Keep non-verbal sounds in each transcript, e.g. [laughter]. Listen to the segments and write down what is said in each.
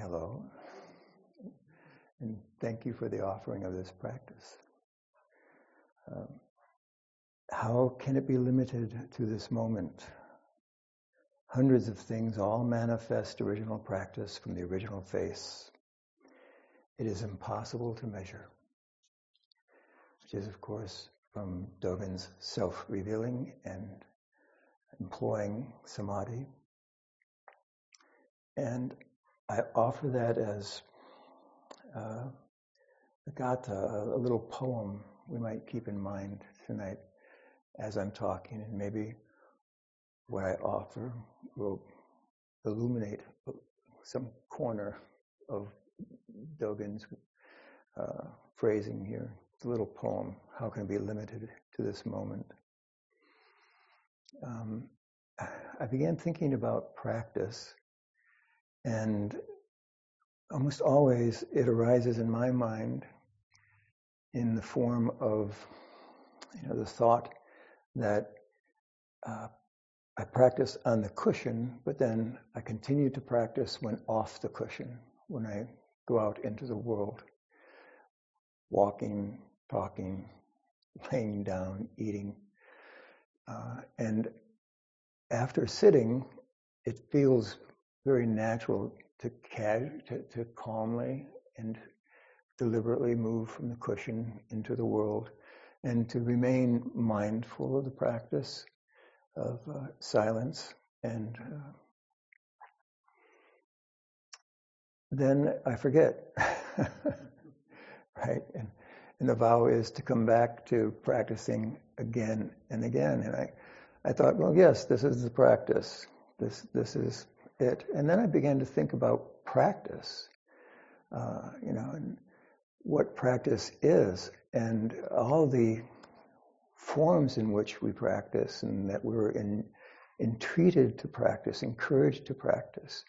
Hello. And thank you for the offering of this practice. Um, how can it be limited to this moment? Hundreds of things all manifest original practice from the original face. It is impossible to measure, which is, of course, from Dogen's self revealing and employing samadhi. And I offer that as uh, a gatha, a little poem we might keep in mind tonight as I'm talking, and maybe what I offer will illuminate some corner of Dogen's uh, phrasing here. It's a little poem. How can it be limited to this moment? Um, I began thinking about practice, and almost always it arises in my mind in the form of you know the thought that uh, I practice on the cushion, but then I continue to practice when off the cushion, when I go out into the world, walking, talking, laying down, eating. Uh, and after sitting, it feels very natural to, to, to calmly and deliberately move from the cushion into the world and to remain mindful of the practice of uh, silence and uh, then I forget. [laughs] right? And, and the vow is to come back to practicing again and again. And I, I thought, well, yes, this is the practice. This, this is it. And then I began to think about practice, uh, you know, and what practice is, and all the forms in which we practice, and that we're in, entreated to practice, encouraged to practice.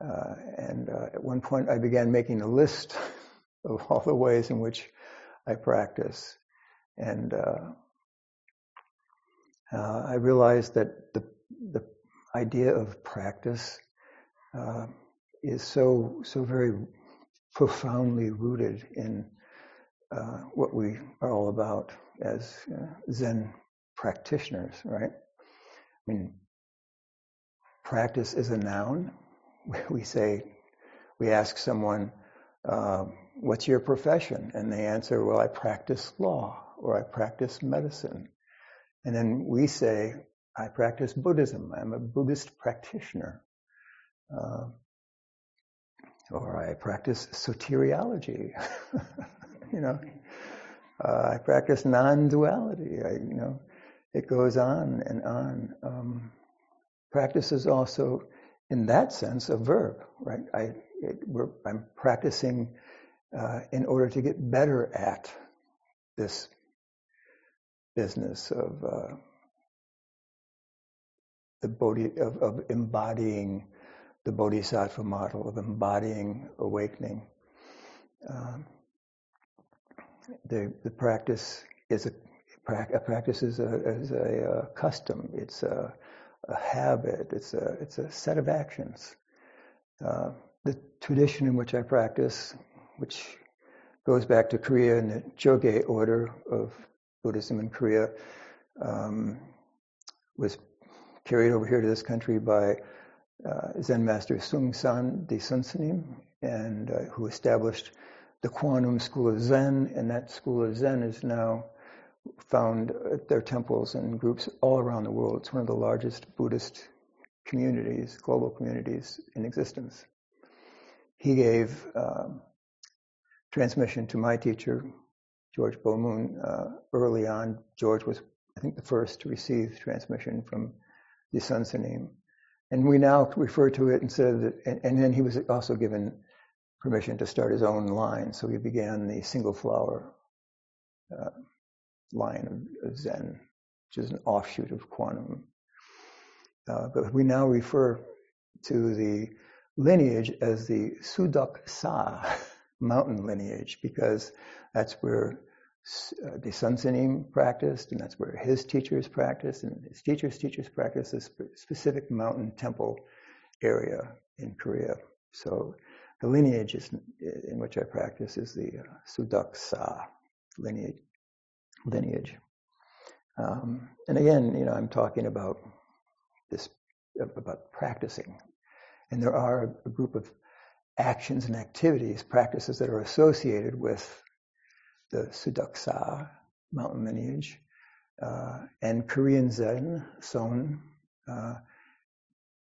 Uh, and uh, at one point, I began making a list [laughs] of all the ways in which I practice, and uh, uh I realized that the the idea of practice uh, is so so very profoundly rooted in uh, what we are all about as Zen practitioners, right? I mean, practice is a noun [laughs] we say, we ask someone, uh, what's your profession? And they answer, well, I practice law or I practice medicine. And then we say, I practice Buddhism. I'm a Buddhist practitioner. Uh, or I practice soteriology. [laughs] you know, uh, I practice non-duality. I, you know, it goes on and on. Um, practice is also in that sense a verb, right? I, it, I'm practicing uh, in order to get better at this business of uh, the bodhi of, of, embodying the bodhisattva model of embodying awakening. Um, the the practice is a, a practice is a, is a, a custom. It's a a habit, it's a, it's a set of actions. Uh, the tradition in which I practice, which goes back to Korea and the Chogye order of Buddhism in Korea, um, was carried over here to this country by uh, Zen master Seung Sahn de Sunsanim, and uh, who established the Quantum School of Zen, and that school of Zen is now found at their temples and groups all around the world. It's one of the largest Buddhist communities, global communities in existence. He gave um, transmission to my teacher, George BoMun, uh, early on. George was, I think, the first to receive transmission from the Sun Sanim. And we now refer to it instead of the, and, and then he was also given permission to start his own line. So he began the single flower uh, line of Zen, which is an offshoot of quantum. Uh, but we now refer to the lineage as the Sudeoksa [laughs] mountain lineage because that's where uh, the Sansanim practiced, and that's where his teachers practiced, and his teachers' teachers practiced this specific mountain temple area in Korea. So the lineage is, in which I practice is the uh, Sudeoksa lineage. lineage. Um, and again, you know, I'm talking about this about practicing, and there are a group of actions and activities, practices that are associated with the Sudeoksa mountain lineage uh, and Korean Zen, Son, uh,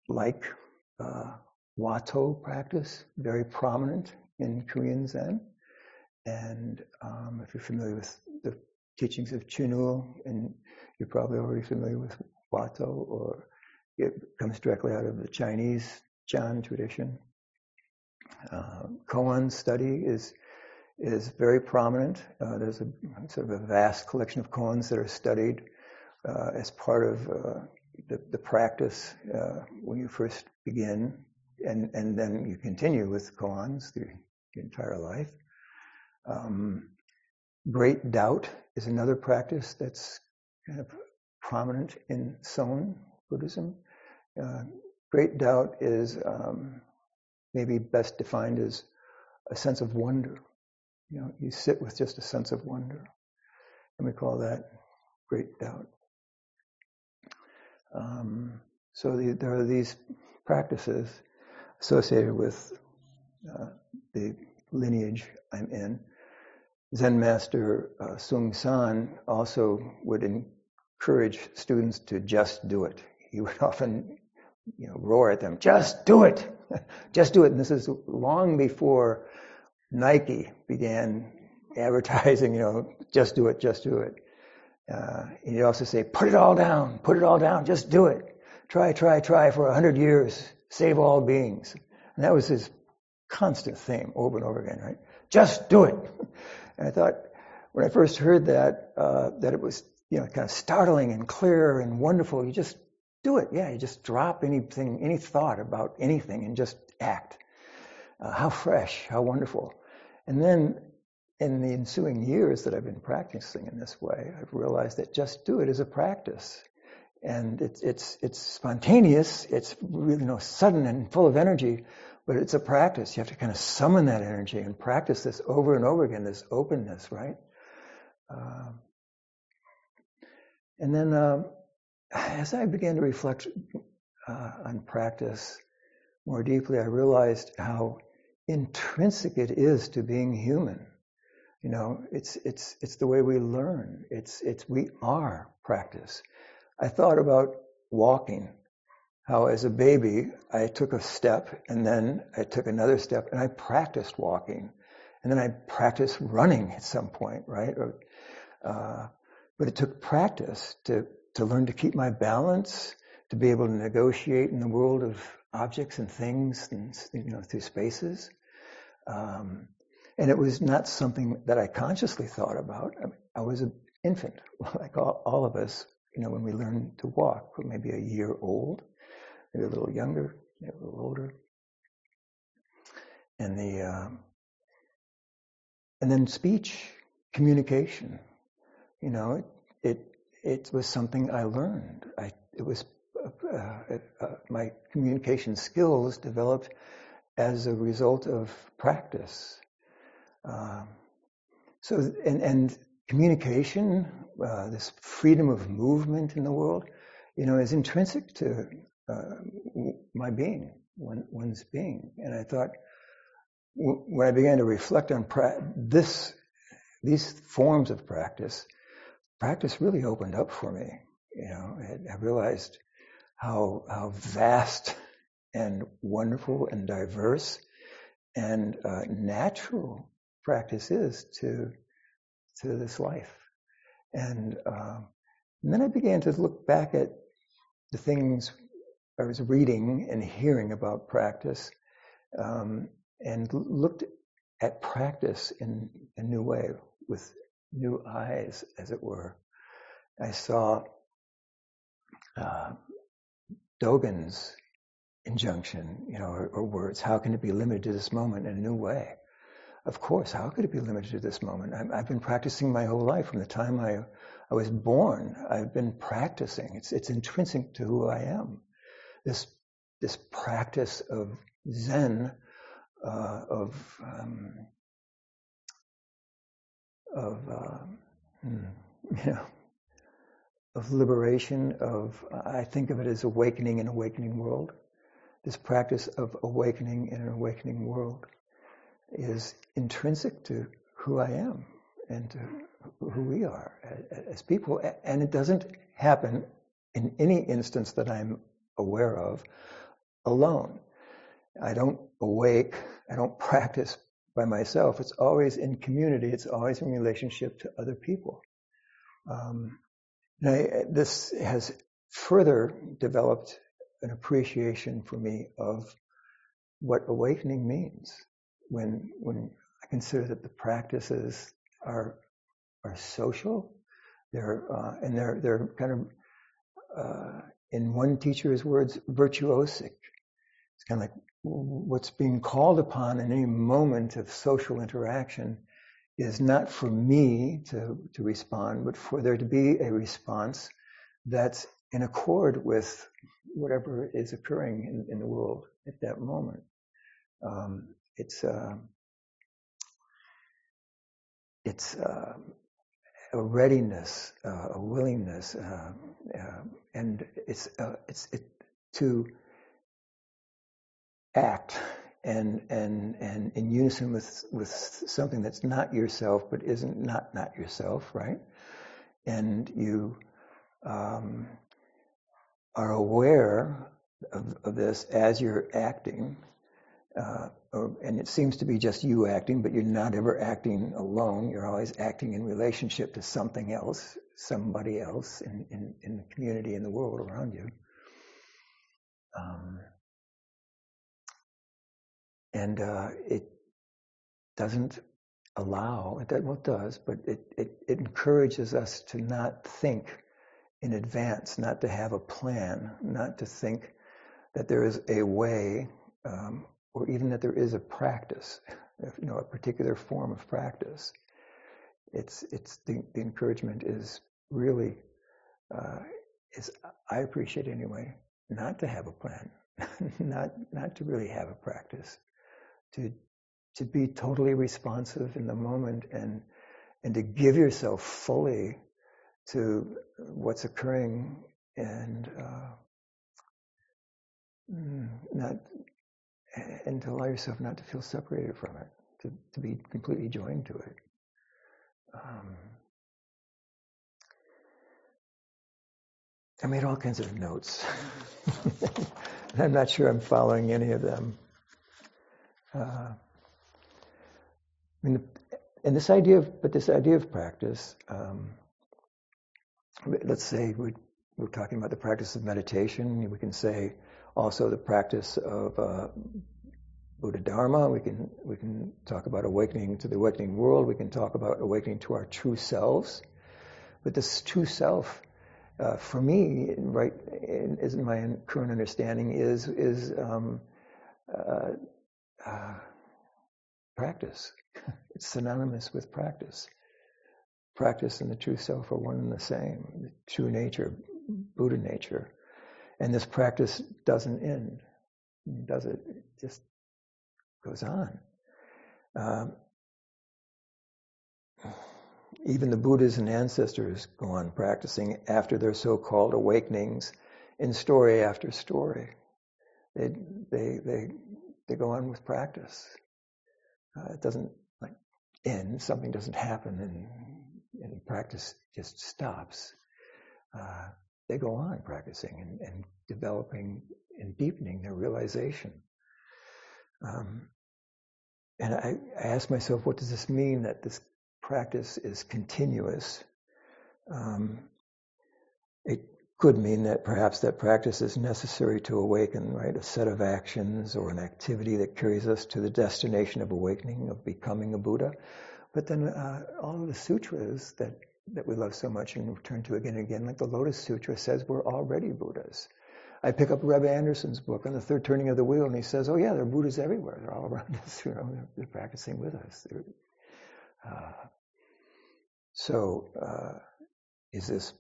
like uh, Wato practice, very prominent in Korean Zen. And um, if you're familiar with the teachings of Chinul, and you're probably already familiar with Wato, or it comes directly out of the Chinese Chan tradition. Uh, koan study is is very prominent. Uh, there's a sort of a vast collection of koans that are studied uh, as part of uh, the, the, practice uh, when you first begin, and, and then you continue with koans through your entire life. Um, great doubt is another practice that's kind of prominent in Son Buddhism. Uh, great doubt is um, maybe best defined as a sense of wonder. You know, you sit with just a sense of wonder, and we call that great doubt. Um, so the, there are these practices associated with uh, the lineage I'm in. Zen master uh, Seung Sahn also would encourage students to just do it. He would [laughs] often, you know, roar at them, "Just do it, [laughs] just do it." And this is long before Nike began advertising, you know, "Just do it, just do it." Uh, he'd also say, "Put it all down, put it all down, just do it. Try, try, try for a hundred years, save all beings." And that was his constant theme over and over again, right? Just do it. [laughs] And I thought, when I first heard that, uh, that it was, you know, kind of startling and clear and wonderful. You just do it. Yeah, you just drop anything, any thought about anything and just act. Uh, how fresh, how wonderful. And then in the ensuing years that I've been practicing in this way, I've realized that just do it is a practice. And it's, it's, it's spontaneous. It's really, you know, sudden and full of energy, but it's a practice. You have to kind of summon that energy and practice this over and over again, this openness, right? Uh, and then um, as I began to reflect uh, on practice more deeply, I realized how intrinsic it is to being human. You know, it's it's it's the way we learn. It's it's we are practice. I thought about walking how as a baby I took a step and then I took another step and I practiced walking and then I practiced running at some point, right? Or, uh, but it took practice to to learn to keep my balance, to be able to negotiate in the world of objects and things, and you know, through spaces. Um, and it was not something that I consciously thought about. I, I was an infant, [laughs] like all, all, of us. You know, when we learn to walk, maybe a year old, maybe a little younger, maybe a little older. And the um, and then speech, communication. You know, it, it it was something I learned. I, it was my communication skills developed as a result of practice. Um, so, and, and communication, uh, this freedom of movement in the world, you know, is intrinsic to uh, my being, one, one's being. And I thought, when I began to reflect on pra- this, these forms of practice, practice really opened up for me. You know, I realized how how vast and wonderful and diverse and uh, natural practice is to to this life. And, uh, and then I began to look back at the things I was reading and hearing about practice, um, and looked at practice in a new way with new eyes, as it were. I saw uh, Dogen's injunction, you know, or, or, words. How can it be limited to this moment in a new way? Of course, how could it be limited to this moment? I, have been practicing my whole life from the time I, I was born. I've been practicing. It's, it's intrinsic to who I am. This, this practice of Zen uh, of um, of uh, hmm, [laughs] you know of liberation of I think of it as awakening in an awakening world. This practice of awakening in an awakening world is intrinsic to who I am and to who we are as people. And it doesn't happen in any instance that I'm aware of alone. I don't awake, I don't practice by myself. It's always in community, it's always in relationship to other people. Um, I, this has further developed an appreciation for me of what awakening means when when I consider that the practices are are social, they're uh, and they're they're kind of uh, in one teacher's words virtuosic. It's kind of like what's being called upon in any moment of social interaction is not for me to, to respond, but for there to be a response that's in accord with whatever is occurring in, in the world at that moment. Um, it's uh, it's uh, a readiness, uh, a willingness, uh, uh, and it's uh, it's it, to act and and and in unison with with something that's not yourself but isn't not not yourself right? And you um, are aware of, of, this as you're acting uh, or, and it seems to be just you acting but you're not ever acting alone. You're always acting in relationship to something else somebody else in, in, in the community in the world around you. Um, and uh, it doesn't allow it well it does but it, it, it encourages us to not think in advance not to have a plan not to think that there is a way um, or even that there is a practice you know a particular form of practice. It's it's the, the encouragement is really uh, is I appreciate anyway not to have a plan [laughs] not not to really have a practice to to be totally responsive in the moment and and to give yourself fully to what's occurring and uh, mm, not and to allow yourself not to feel separated from it, to, to be completely joined to it. Um, I made all kinds of notes. [laughs] I'm not sure I'm following any of them. Uh, I mean, and this idea of, but this idea of practice, um, let's say we, we're talking about the practice of meditation. We can say also the practice of uh, Buddha Dharma. We can we can talk about awakening to the awakening world. We can talk about awakening to our true selves. But this true self, uh, for me, right, is my current understanding is is um, uh, uh, practice. it's synonymous with practice. Practice and the true self are one and the same. The true nature, Buddha nature. And this practice doesn't end. Does it? It just goes on. Um, even the Buddhas and ancestors go on practicing after their so-called awakenings in story after story. They, they, they they go on with practice. Uh, it doesn't like end, something doesn't happen and, and practice just stops. Uh, they go on practicing and, and, developing and deepening their realization. Um, and I, I ask myself, what does this mean that this practice is continuous? Um, could mean that perhaps that practice is necessary to awaken, right? A set of actions or an activity that carries us to the destination of awakening, of becoming a Buddha. But then uh, all of the sutras that, that we love so much and return to again and again, like the Lotus Sutra says, we're already Buddhas. I pick up Reb Anderson's book on the third turning of the wheel, and he says, "Oh yeah, there are Buddhas everywhere. They're all around [laughs] us. You know, they're, they're practicing with us." Uh, so, uh, is this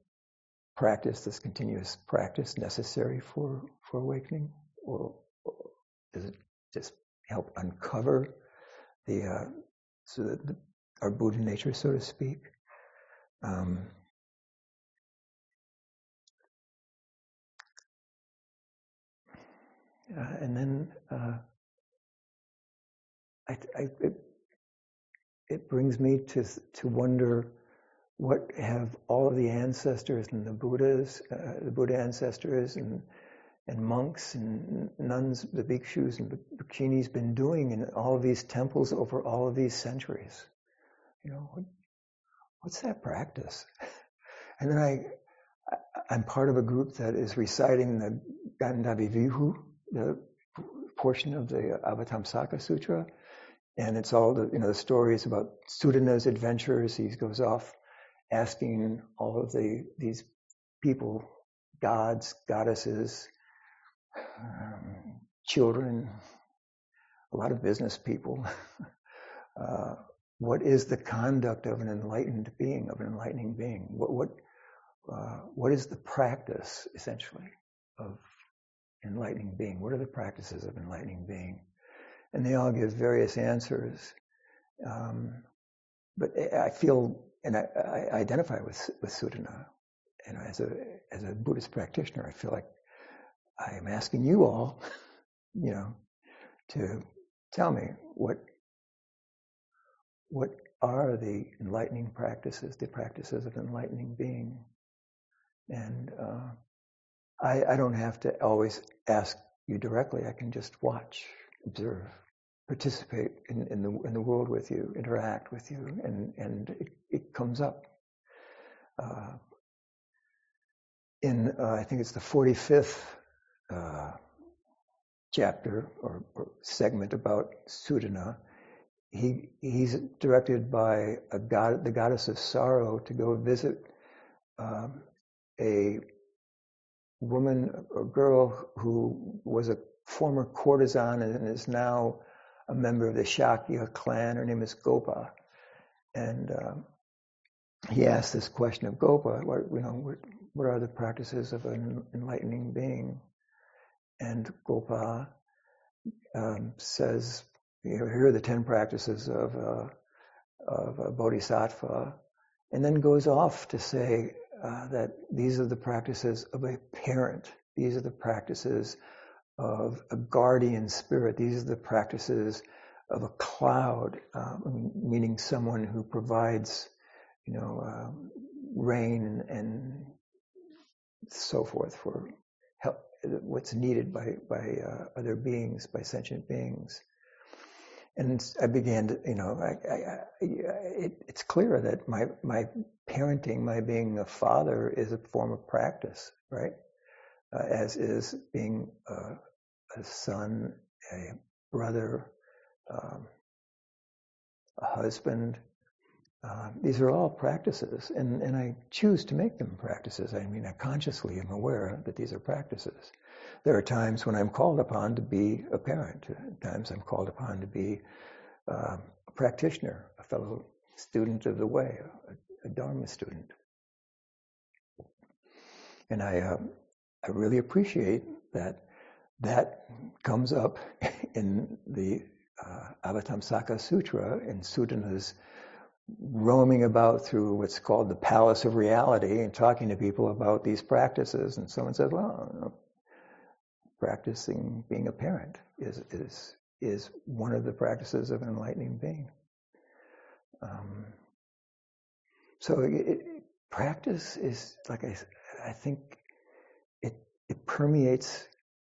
practice, this continuous practice necessary for, for awakening? Or, or is it just help uncover the uh, so that the, our Buddha nature, so to speak. Um, uh, and then uh, I, I, it, it brings me to to wonder what have all of the ancestors and the Buddhas, uh, the Buddha ancestors and and monks and nuns, the bhikshus and bhikshunis been doing in all of these temples over all of these centuries? You know, what's that practice? [laughs] And then I, I'm part of a group that is reciting the Gandavyuha, the portion of the Avatamsaka Sutra, and it's all the you know the stories about Sudana's adventures. He goes off asking all of the these people, gods, goddesses, um, children, a lot of business people. [laughs] uh, what is the conduct of an enlightened being, of an enlightening being? What what uh, what is the practice essentially of enlightening being? What are the practices of enlightening being? And they all give various answers. Um, but I feel, and I, I identify with with Sudana, and as a as a Buddhist practitioner, I feel like I am asking you all, you know, to tell me what what are the enlightening practices, the practices of enlightening being, and uh, I, I don't have to always ask you directly. I can just watch, observe, participate in, in the in the world with you, interact with you, and and it, it comes up. Uh, in uh, I think it's the 45th uh, chapter or, or, segment about Sudana, he he's directed by a god, the goddess of sorrow, to go visit um, a woman or girl who was a former courtesan and is now a member of the Shakya clan. Her name is Gopa, and um, he asked this question of Gopa: what, you know, what, what are the practices of an enlightening being? And Gopa um, says, you know, here are the 10 practices of, uh, of a bodhisattva, and then goes off to say uh, that these are the practices of a parent. These are the practices of a guardian spirit. These are the practices of a cloud, um, meaning someone who provides, you know, um, rain and, and, so forth for help, what's needed by by uh, other beings, by sentient beings. And I began to, you know, I, I, I, it, it's clear that my my parenting, my being a father, is a form of practice, right? Uh, as is being a, a, son, a brother, um, a husband, uh, these are all practices, and, and I choose to make them practices. I mean, I consciously am aware that these are practices. There are times when I'm called upon to be a parent, times I'm called upon to be uh, a practitioner, a fellow student of the way, a, a Dharma student. And I, uh, I really appreciate that that comes up [laughs] in the uh, Avatamsaka Sutra in Sudana's roaming about through what's called the palace of reality and talking to people about these practices. And someone says, well, practicing being a parent is, is, is one of the practices of an enlightening being. Um, so it, it, practice is, like I, I think, it, permeates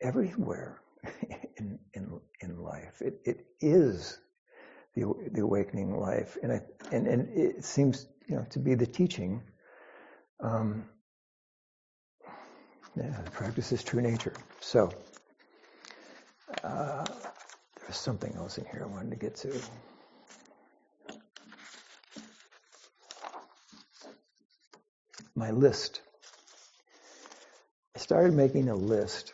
everywhere [laughs] in, in, in life. It, it is the, the awakening life. And, and, and it seems you know, to be the teaching. Um, yeah, the practice is true nature. So, uh, there's something else in here I wanted to get to. My list. I started making a list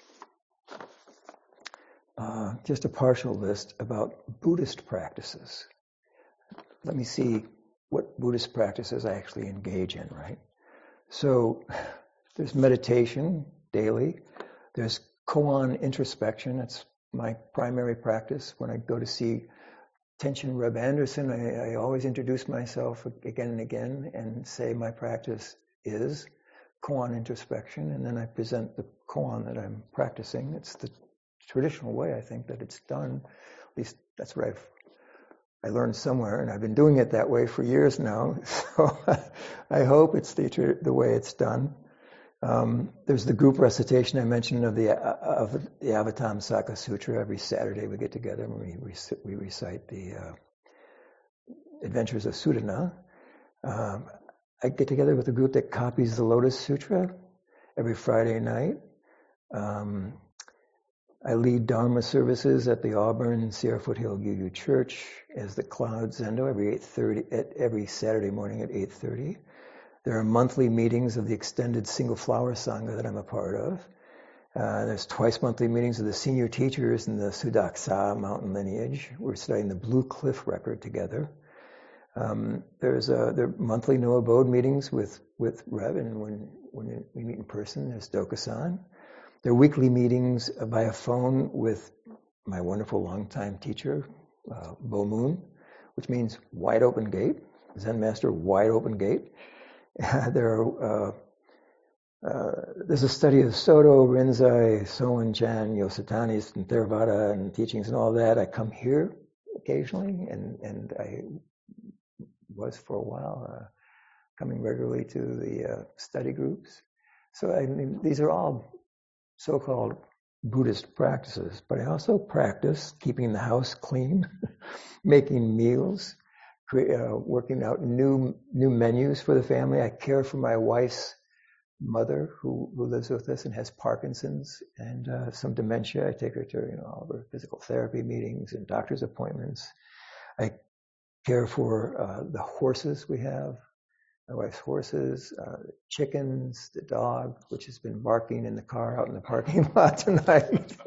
uh, just a partial list about Buddhist practices. Let me see what Buddhist practices I actually engage in, right? So [sighs] there's meditation daily. There's koan introspection. That's my primary practice. When I go to see Tenshin Reb Anderson, I, I always introduce myself again and again and say my practice is koan introspection, and then I present the koan that I'm practicing. It's the traditional way, I think, that it's done. At least that's what I've I learned somewhere, and I've been doing it that way for years now. [laughs] So I hope it's the the way it's done. Um, there's the group recitation I mentioned of the of the Avatamsaka Sutra. Every Saturday we get together and we we recite the uh, Adventures of Sudana. Um, I get together with a group that copies the Lotus Sutra every Friday night. Um, I lead Dharma services at the Auburn Sierra Foothill UU Church as the Cloud Zendo every 8:30 at every Saturday morning at 8:30. There are monthly meetings of the extended single flower sangha that I'm a part of. Uh, there's twice monthly meetings of the senior teachers in the Sudeoksa mountain lineage. We're studying the Blue Cliff record together. Um, there's a, there monthly no abode meetings with with Reb, and when when we meet in person, there's Dokusan. There are weekly meetings via phone with my wonderful longtime teacher, uh, BoMun, which means wide open gate, Zen Master, wide open gate. [laughs] there are, uh, uh, there's a study of Soto, Rinzai, Soen Chan, Yasutani's, and Theravada and teachings and all that. I come here occasionally, and, and I was for a while uh, coming regularly to the uh, study groups. So I mean, these are all so-called Buddhist practices, but I also practice keeping the house clean, [laughs] making meals, uh, working out new new menus for the family. I care for my wife's mother who, who lives with us and has Parkinson's and uh, some dementia. I take her to you know all of her physical therapy meetings and doctor's appointments. I care for uh, the horses we have my wife's horses, uh, chickens, the dog, which has been barking in the car out in the parking [laughs] lot tonight,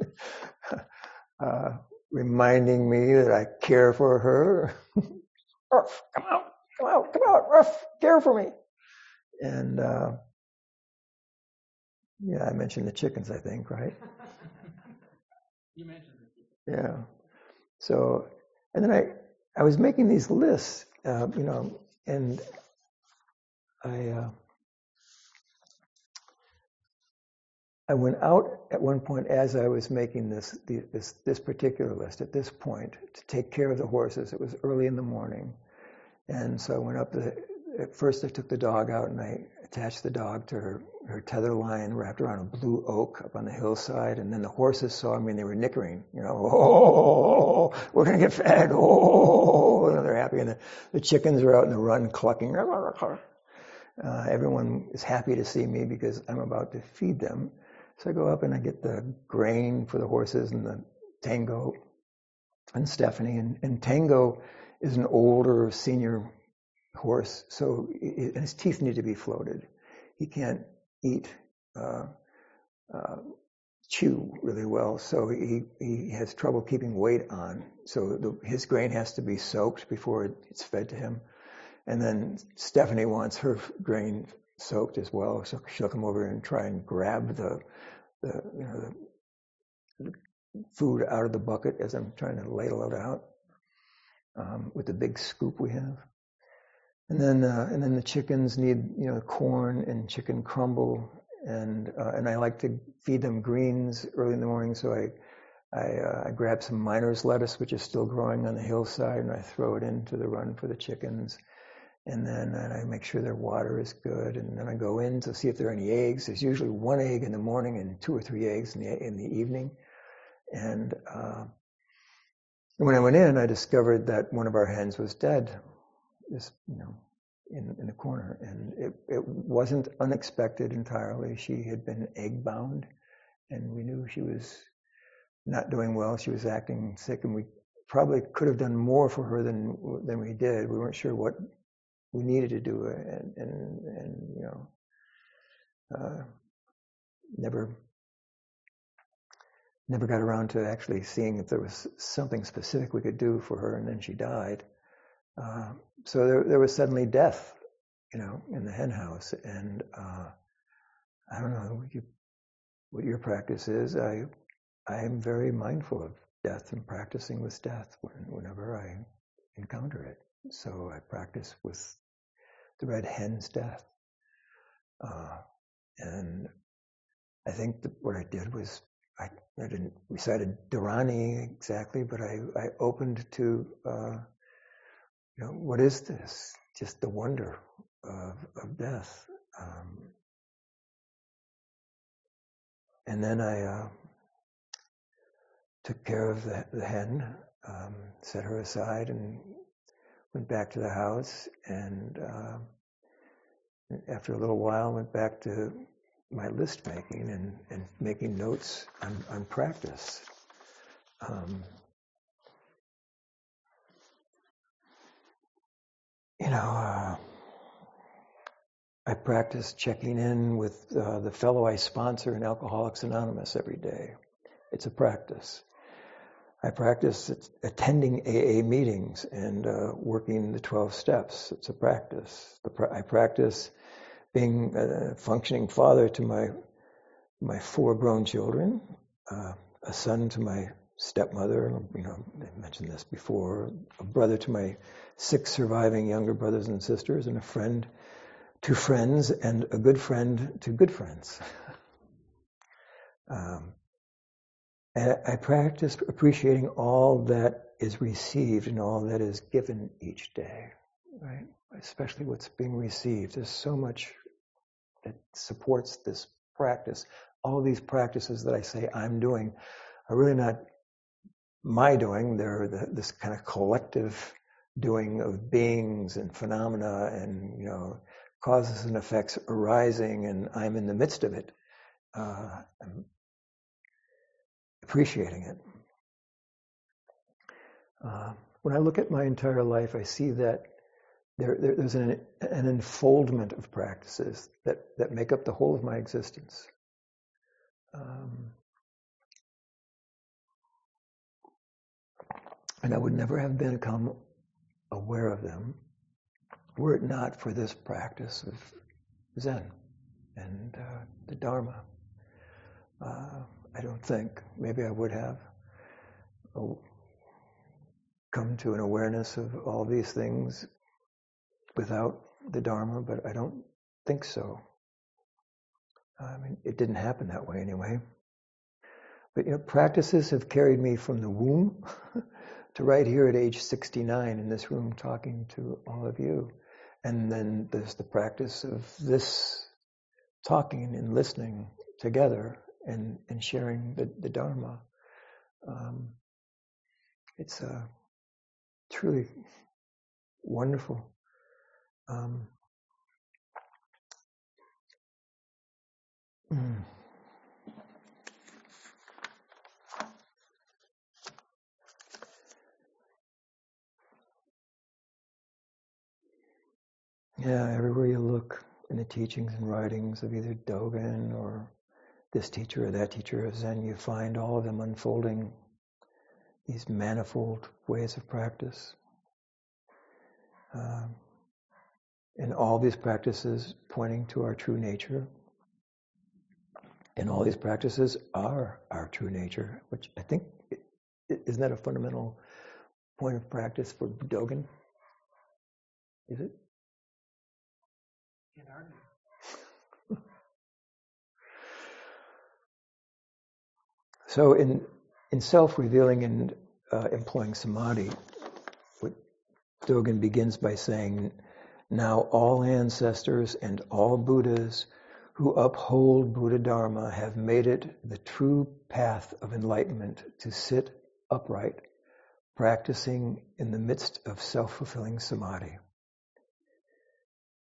[laughs] uh, reminding me that I care for her. [laughs] Ruff, come out, come out, come out, Ruff, care for me. And uh, yeah, I mentioned the chickens, I think, right? you mentioned it. Yeah. So, and then I, I was making these lists, uh, you know, and I uh, I went out at one point as I was making this, this this particular list at this point to take care of the horses. It was early in the morning, and so I went up. The, at first, I took the dog out and I attached the dog to her, her tether line wrapped around a blue oak up on the hillside. And then the horses saw me and they were nickering, you know, oh, we're going to get fed. Oh, they're happy. And the, the chickens are out in the run clucking. Uh, everyone is happy to see me because I'm about to feed them. So I go up and I get the grain for the horses and the Tango and Stephanie. And, and Tango is an older senior horse, so it, his teeth need to be floated. He can't eat, uh, uh, chew really well, so he, he has trouble keeping weight on. So the, his grain has to be soaked before it's fed to him. And then Stephanie wants her grain soaked as well, so she'll come over and try and grab the, the you know the, food out of the bucket as I'm trying to ladle it out um, with the big scoop we have. And then uh, and then the chickens need you know corn and chicken crumble. And uh, and I like to feed them greens early in the morning, so I I, uh, I grab some miner's lettuce, which is still growing on the hillside, and I throw it into the run for the chickens. And then and I make sure their water is good, and then I go in to see if there are any eggs. There's usually one egg in the morning and two or three eggs in the in the evening. And uh, when I went in, I discovered that one of our hens was dead, just you know, in in the corner, and it it wasn't unexpected entirely. She had been egg bound, and we knew she was not doing well. She was acting sick, and we probably could have done more for her than than we did. We weren't sure what we needed to do and and, and you know, uh, never never got around to actually seeing if there was something specific we could do for her, and then she died. Uh, so there, there was suddenly death, you know, in the hen house, and uh, I don't know what, you, what your practice is. I I am very mindful of death and practicing with death whenever I encounter it. So I practice with the red hen's death. Uh, and I think what I did was I, I didn't recite a Dharani exactly, but I, I opened to, uh, you know, what is this? Just the wonder of, of death. Um, and then I uh, took care of the, the hen, um, set her aside, and went back to the house. And uh, after a little while, went back to my list making and, and making notes on, on practice. Um, you know, uh, I practice checking in with uh, the fellow I sponsor in Alcoholics Anonymous every day. It's a practice. I practice attending AA meetings and uh, working the 12 steps. It's a practice. I practice being a functioning father to my my four grown children, uh, a son to my stepmother, you know, I mentioned this before, a brother to my six surviving younger brothers and sisters, and a friend to friends, and a good friend to good friends. [laughs] um, and I practice appreciating all that is received and all that is given each day, right? Especially what's being received. There's so much that supports this practice. All these practices that I say I'm doing are really not my doing. They're the, this kind of collective doing of beings and phenomena and, you know, causes and effects arising and I'm in the midst of it. Uh, I'm appreciating it. Uh, when I look at my entire life, I see that there, there, there's an, an unfoldment of practices that, that make up the whole of my existence. Um, and I would never have become aware of them were it not for this practice of Zen and uh, the Dharma. Uh, I don't think. Maybe I would have oh, come to an awareness of all these things without the Dharma, but I don't think so. I mean, it didn't happen that way anyway. But you know, practices have carried me from the womb [laughs] to right here at age 69 in this room talking to all of you. And then there's the practice of this talking and listening together and, and sharing the, the Dharma. Um, it's a truly wonderful. Um, mm. Yeah, everywhere you look in the teachings and writings of either Dogen or this teacher or that teacher of Zen, you find all of them unfolding these manifold ways of practice. Um, and all these practices pointing to our true nature. And all these practices are our true nature, which I think isn't that a fundamental point of practice for Dogen? Is it? [laughs] So in in self-revealing and uh, employing samadhi, what Dogen begins by saying, "Now all ancestors and all Buddhas who uphold Buddha Dharma have made it the true path of enlightenment to sit upright, practicing in the midst of self-fulfilling samadhi."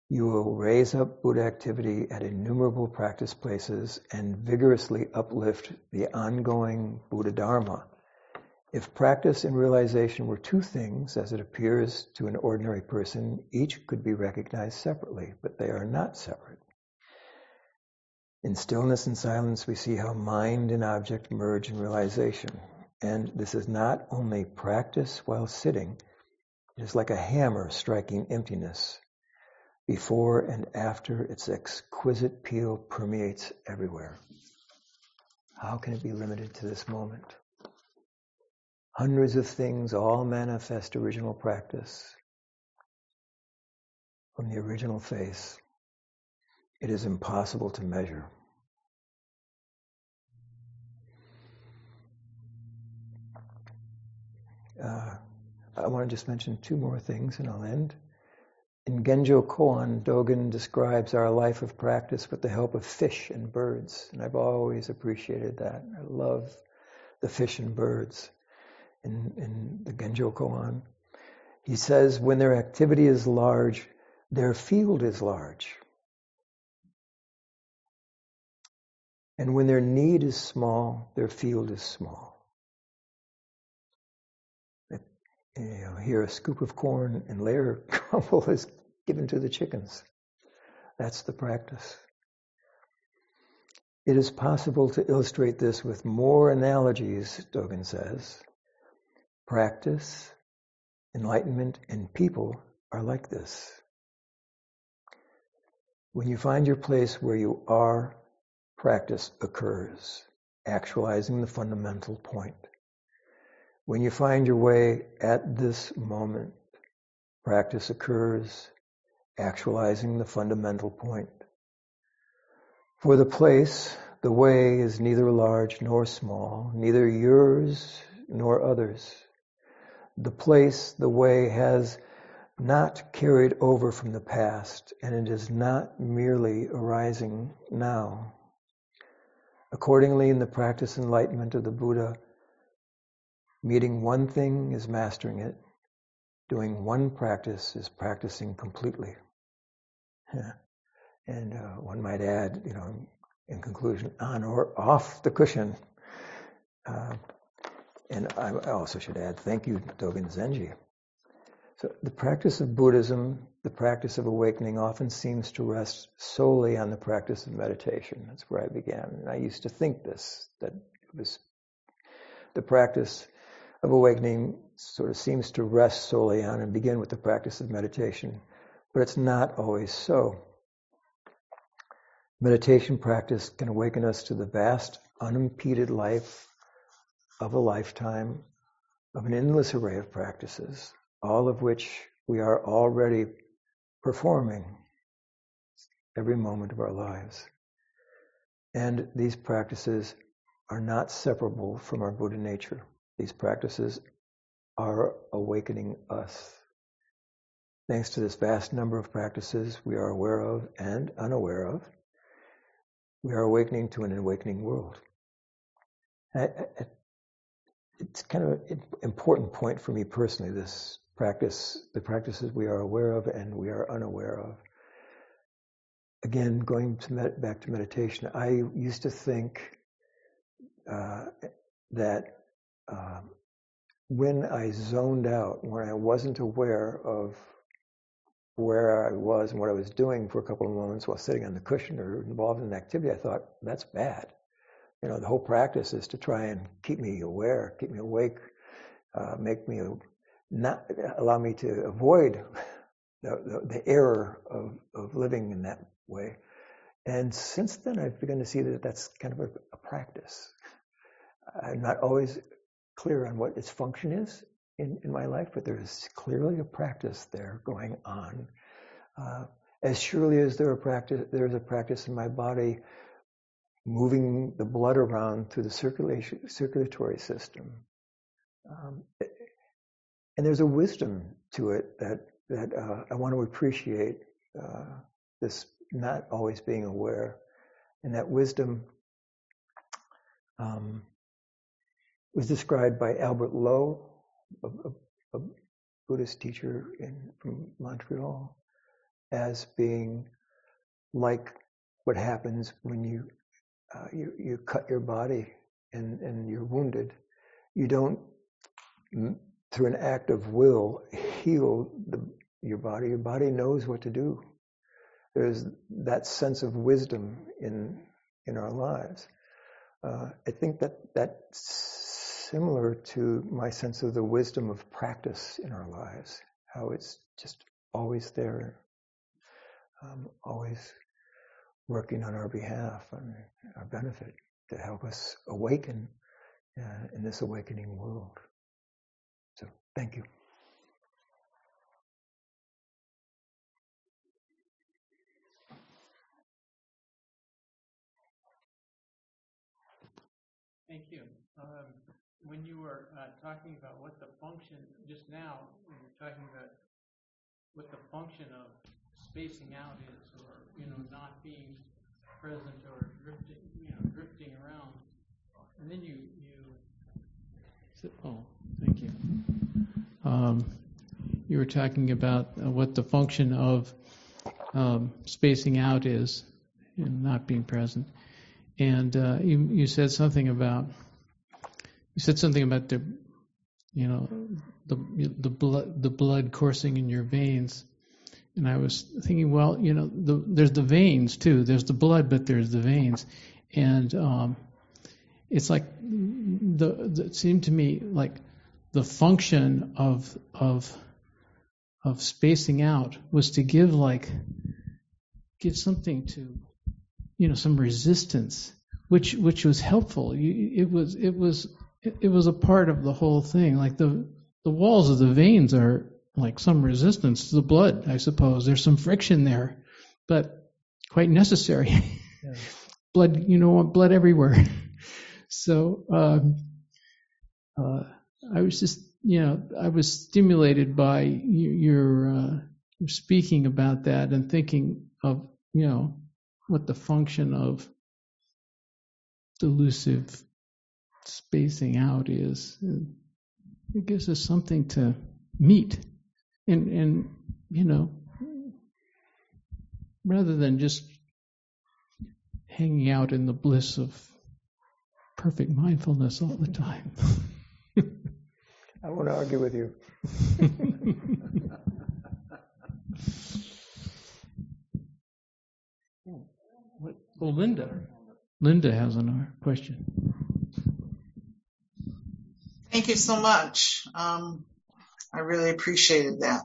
You will raise up Buddha activity at innumerable practice places and vigorously uplift the ongoing Buddha Dharma. If practice and realization were two things, as it appears to an ordinary person, each could be recognized separately, but they are not separate. In stillness and silence, we see how mind and object merge in realization. And this is not only practice while sitting, it is like a hammer striking emptiness before and after its exquisite peal permeates everywhere. How can it be limited to this moment? Hundreds of things all manifest original practice from the original face. It is impossible to measure. Uh, I want to just mention two more things and I'll end. In Genjo Koan, Dogen describes our life of practice with the help of fish and birds, and I've always appreciated that. I love the fish and birds in, in the Genjo Koan. He says, when their activity is large, their field is large. And when their need is small, their field is small. You know, here a scoop of corn and layer [laughs] crumble is given to the chickens. That's the practice. It is possible to illustrate this with more analogies, Dogen says. Practice, enlightenment, and people are like this. When you find your place where you are, practice occurs, actualizing the fundamental point. When you find your way at this moment, practice occurs, actualizing the fundamental point. For the place, the way is neither large nor small, neither yours nor others. The place, the way has not carried over from the past, and it is not merely arising now. Accordingly, in the practice enlightenment of the Buddha, meeting one thing is mastering it, doing one practice is practicing completely. And uh, one might add, you know, in conclusion, on or off the cushion. Uh, and I also should add, thank you, Dogen Zenji. So the practice of Buddhism, the practice of awakening often seems to rest solely on the practice of meditation. That's where I began. And I used to think this, that it was the practice of awakening sort of seems to rest solely on and begin with the practice of meditation. But it's not always so. Meditation practice can awaken us to the vast, unimpeded life of a lifetime of an endless array of practices all of which we are already performing every moment of our lives. And these practices are not separable from our Buddha nature. These practices are awakening us. Thanks to this vast number of practices we are aware of and unaware of, we are awakening to an awakening world. it's kind of an important point for me personally, this practice, the practices we are aware of and we are unaware of. Again, going to med- back to meditation, I used to think uh, that um, when I zoned out, when I wasn't aware of where I was and what I was doing for a couple of moments while sitting on the cushion or involved in an activity, I thought, that's bad. You know, the whole practice is to try and keep me aware, keep me awake, uh, make me not allow me to avoid the, the, the error of, of living in that way. And since then, I've begun to see that that's kind of a, a practice. I'm not always clear on what its function is in, in my life, but there's clearly a practice there going on. Uh, as surely as there, practice, there's a practice in my body moving the blood around through the circulation, circulatory system. Um, and there's a wisdom to it that that uh, I want to appreciate. Uh, this not always being aware, and that wisdom um, was described by Albert Low, a, a, a Buddhist teacher in, from Montreal, as being like what happens when you uh, you, you cut your body and, and you're wounded. You don't through an act of will, heal the, your body. Your body knows what to do. There's that sense of wisdom in in our lives. Uh, I think that that's similar to my sense of the wisdom of practice in our lives. How it's just always there, um, always working on our behalf and our benefit. to help us awaken uh, in this awakening world. So, thank you. Thank you. Um, when you were uh, talking about what the function, just now, when you're talking about what the function of spacing out is, or you know, not being present or drifting, you know, drifting around, and then you you. Oh, thank you. Um, you were talking about uh, what the function of um, spacing out is, and not being present, and uh, you you said something about you said something about the you know the the blood the blood coursing in your veins and I was thinking, well, you know, the, there's the veins too. There's the blood, but there's the veins, and um, it's like the, the, it seemed to me like the function of of of spacing out was to give like give something to you know some resistance, which which was helpful. You, it was it was it was a part of the whole thing. Like the the walls of the veins are like some resistance to the blood, I suppose. There's some friction there, but quite necessary. Yeah. [laughs] blood, you know, blood everywhere. [laughs] so um, uh, I was just, you know, I was stimulated by your, uh, speaking about that and thinking of, you know, what the function of delusive spacing out is. It gives us something to meet and and you know rather than just hanging out in the bliss of perfect mindfulness all the time. [laughs] I won't argue with you. [laughs] well, Linda. Linda has a uh, question. Thank you so much. Um, I really appreciated that.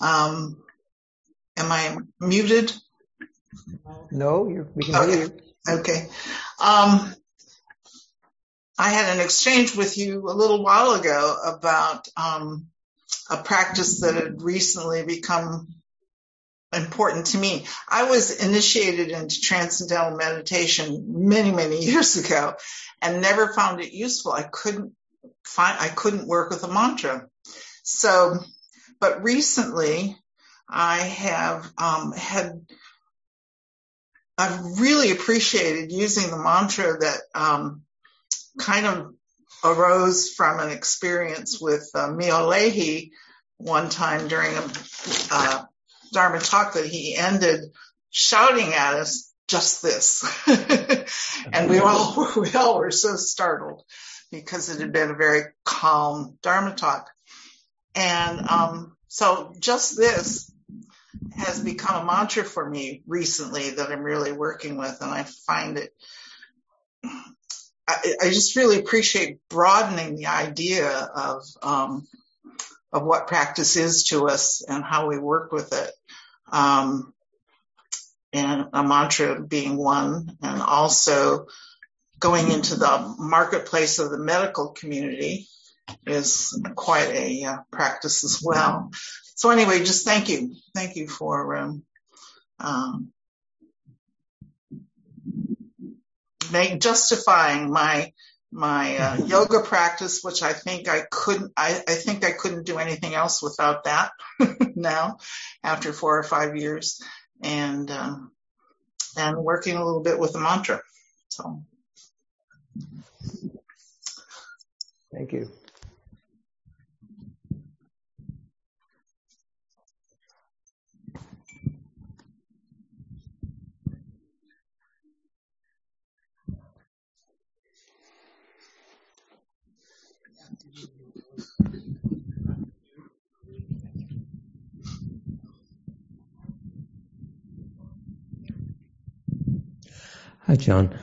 Um, am I muted? No, you, we can okay. hear you. Okay. Um, I had an exchange with you a little while ago about um, a practice that had recently become important to me. I was initiated into transcendental meditation many, many [laughs] years ago and never found it useful. I couldn't I couldn't work with a mantra. So, but recently I have um, had I've really appreciated using the mantra that um, kind of arose from an experience with uh, Myo Lahey one time during a uh, Dharma talk that he ended shouting at us just this. [laughs] and we all, [laughs] we all were so startled because it had been a very calm Dharma talk. And um, so just this has become a mantra for me recently that I'm really working with, and I find it. I, I just really appreciate broadening the idea of um, of what practice is to us and how we work with it. Um, and a mantra being one, and also going into the marketplace of the medical community is quite a uh, practice as well. So anyway, just thank you. Thank you for um, um, make, justifying my my uh, yoga practice, which I think I couldn't. I, I think I couldn't do anything else without that [laughs] now, after four or five years, and um, and working a little bit with the mantra. So, thank you. Hi, John.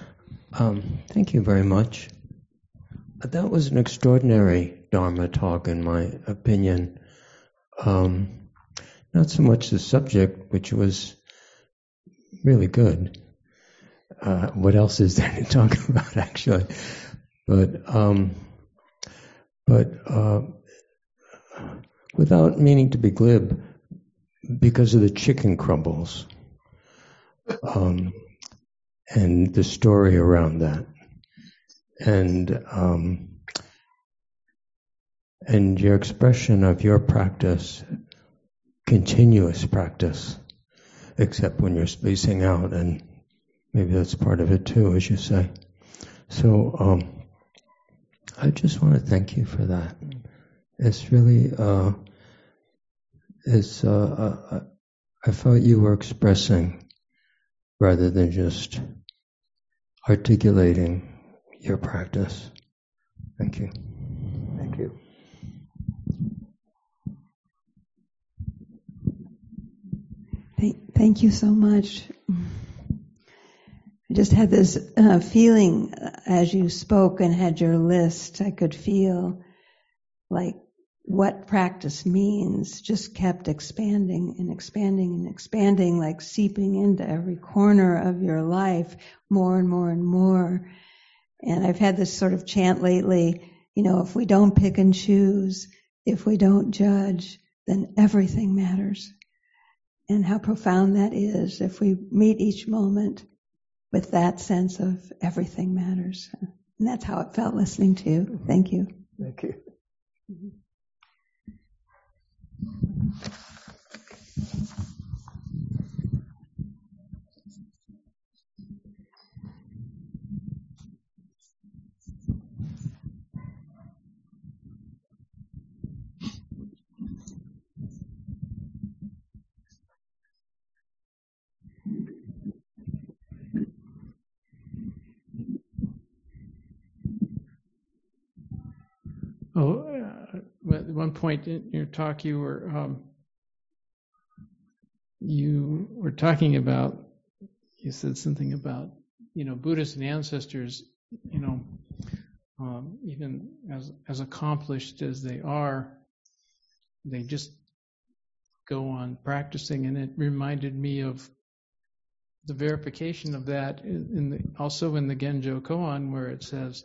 Um, thank you very much. That was an extraordinary Dharma talk, in my opinion. Um, not so much the subject, which was really good, uh, what else is there [laughs] to talk about, actually? But, um, but uh, without meaning to be glib, because of the chicken crumbles um, and the story around that, and um, and your expression of your practice, continuous practice, except when you're spacing out, and maybe that's part of it too, as you say. So um, I just want to thank you for that. It's really, uh, it's, uh, uh, I felt you were expressing rather than just articulating your practice. Thank you. Thank you. Thank you so much. I just had this uh, feeling as you spoke and had your list, I could feel like what practice means just kept expanding and expanding and expanding, like seeping into every corner of your life more and more and more. And I've had this sort of chant lately, you know, if we don't pick and choose, if we don't judge, then everything matters. And how profound that is if we meet each moment with that sense of everything matters. And that's how it felt listening to you. Thank you. Thank you. Mm-hmm. Oh, uh, at one point in your talk, you were um, you were talking about. You said something about you know Buddhists and ancestors. You know, um, even as as accomplished as they are, they just go on practicing, and it reminded me of the verification of that in the, also in the Genjo Koan, where it says,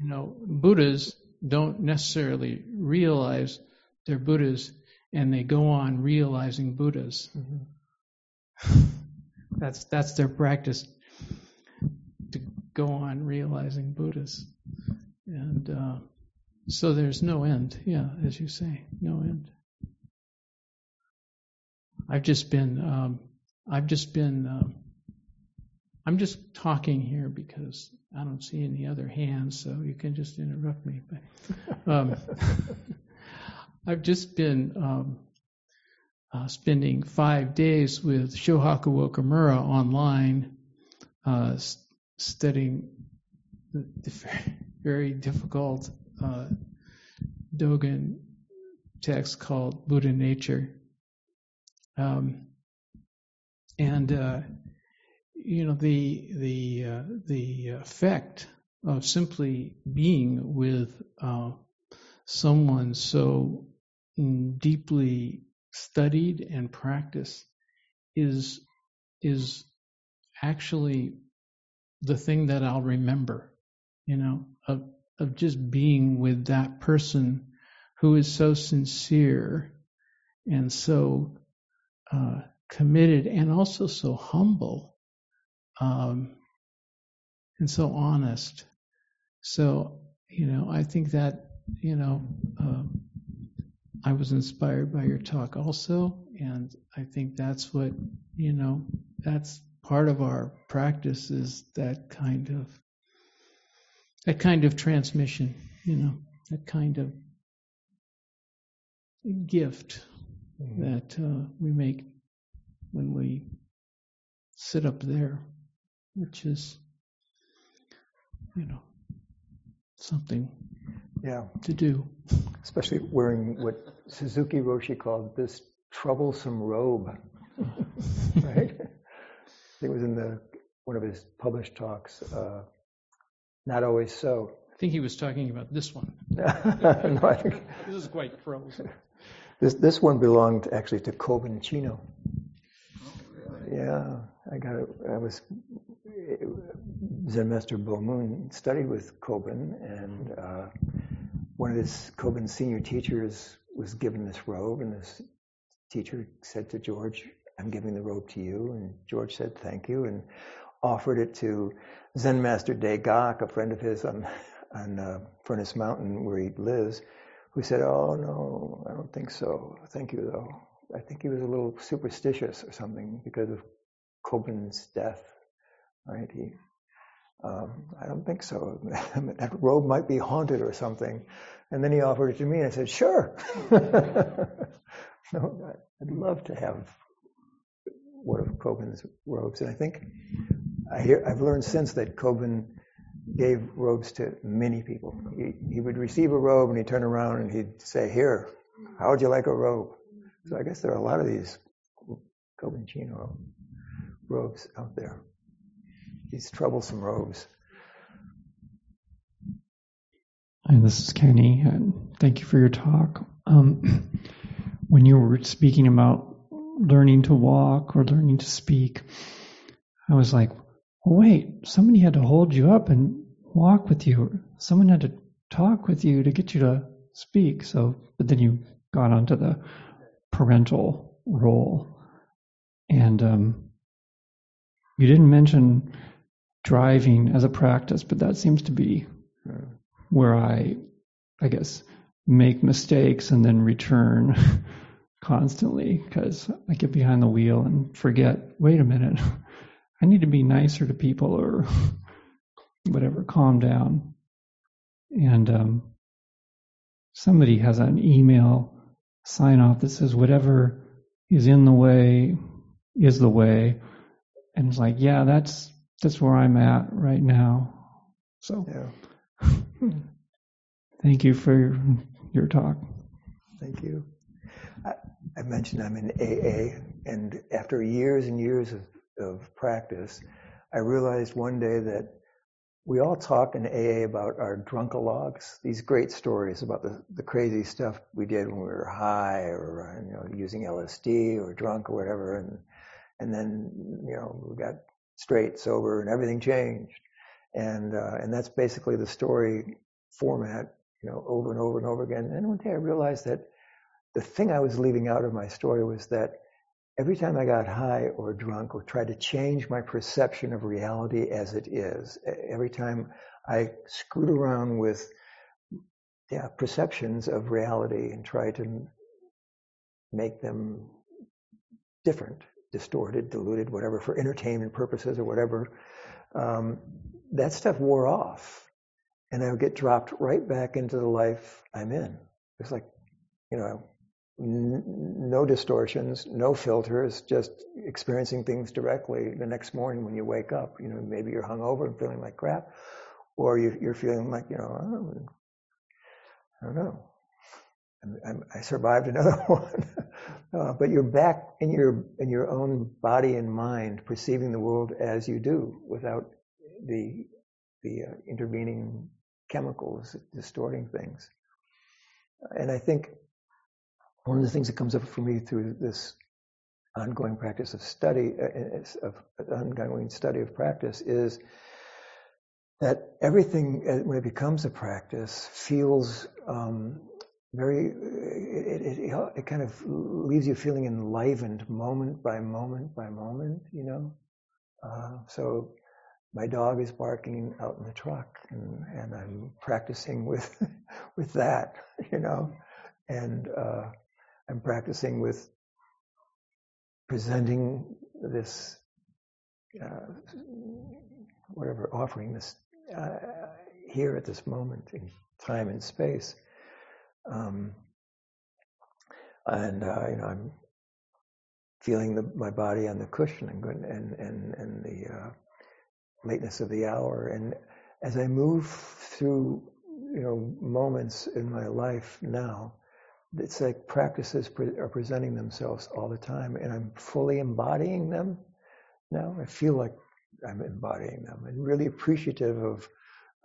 you know, Buddhas don't necessarily realize they're Buddhas and they go on realizing Buddhas. Mm-hmm. that's that's their practice to go on realizing Buddhas, and uh, so there's no end. Yeah, as you say, no end. I've just been um, I've just been um, I'm just talking here because I don't see any other hands, so you can just interrupt me. But um, [laughs] I've just been um, uh, spending five days with Shohaku Okumura online, uh, studying the, the, very difficult uh, Dogen text called Buddha Nature. Um, and uh, you know the the uh, the effect of simply being with uh, someone so deeply studied and practiced is is actually the thing that I'll remember, you know, of of just being with that person who is so sincere and so uh, committed and also so humble um, and so honest. So, you know, I think that, you know, uh, I was inspired by your talk also, and I think that's what, you know, that's part of our practice is that kind of that kind of transmission, you know, that kind of gift mm-hmm. that uh, we make when we sit up there which is, you know, something yeah. to do. Especially wearing what Suzuki Roshi called this troublesome robe, [laughs] right? it was in the one of his published talks. Uh, not always so. I think he was talking about this one. [laughs] no, I think [laughs] this is quite frozen. This this one belonged actually to Kobun Chino. Oh, really? Yeah, I got it. I was Zen Master BoMun studied with Kobun, and uh, one of his Kobun's senior teachers was given this robe, and this teacher said to George, "I'm giving the robe to you," and George said, "Thank you," and offered it to Zen Master Dae Gak, a friend of his on on uh, Furnace Mountain where he lives, who said, "Oh no, I don't think so. Thank you though." I think he was a little superstitious or something because of Kobun's death, right? He, um, I don't think so. [laughs] that robe might be haunted or something. And then he offered it to me, and I said, "Sure." [laughs] no, I'd love to have one of Kobun's robes, and I think I hear I've learned since that Kobun gave robes to many people. He, he would receive a robe, and he'd turn around and he'd say, "Here, how would you like a robe?" So I guess there are a lot of these Kobun Chino robes out there. These troublesome robes. Hi, this is Kenny, and thank you for your talk. Um, when you were speaking about learning to walk or learning to speak, I was like, wait, somebody had to hold you up and walk with you. Someone had to talk with you to get you to speak. So, but then you got onto the parental role. And um, you didn't mention driving as a practice, but that seems to be where I, I guess, make mistakes and then return [laughs] constantly because I get behind the wheel and forget, wait a minute, [laughs] I need to be nicer to people or [laughs] whatever, calm down. And um, somebody has an email sign off that says, whatever is in the way is the way. And it's like, yeah, that's that's where I'm at right now. So Yeah. [laughs] thank you for your, your talk. Thank you. I, I mentioned I'm in AA, and after years and years of, of practice, I realized one day that we all talk in AA about our drunkalogs, these great stories about the, the crazy stuff we did when we were high or you know using LSD or drunk or whatever, and and then you know we got straight, sober, and everything changed, and uh, and that's basically the story format, you know, over and over and over again. And then one day I realized that the thing I was leaving out of my story was that every time I got high or drunk or tried to change my perception of reality as it is, every time I screwed around with yeah, perceptions of reality and tried to make them different, distorted, diluted, whatever, for entertainment purposes or whatever, um, that stuff wore off. And I would get dropped right back into the life I'm in. It's like, you know, no distortions, no filters, just experiencing things directly the next morning when you wake up. You know, maybe you're hungover and feeling like crap, or you, are feeling like, you know, oh, I don't know. I'm, survived another [laughs] one, uh, but you're back in your in your own body and mind, perceiving the world as you do, without the the uh, intervening chemicals distorting things. And I think one of the things that comes up for me through this ongoing practice of study, uh, of ongoing study of practice, is that everything, uh, when it becomes a practice, feels um, very. It, it, it, kind of leaves you feeling enlivened moment by moment by moment. You know, uh, so my dog is barking out in the truck, and, and I'm practicing with [laughs] with that. [laughs] You know, and uh, I'm practicing with presenting this, uh, whatever, offering this uh, here at this moment in time and space. Um, and uh, you know, I'm feeling the, my body on the cushion and and and, and the uh, lateness of the hour. And as I move through, you know, moments in my life now, it's like practices pre- are presenting themselves all the time, and I'm fully embodying them now. I feel like I'm embodying them, and really appreciative of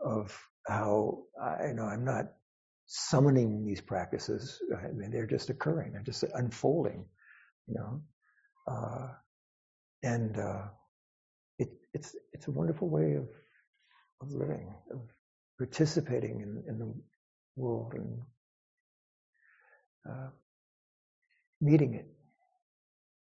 of how I you know I'm not summoning these practices. I mean, they're just occurring. They're just unfolding. You know, uh, and uh, it, it's it's a wonderful way of of living, of participating in, in the world and uh, meeting it.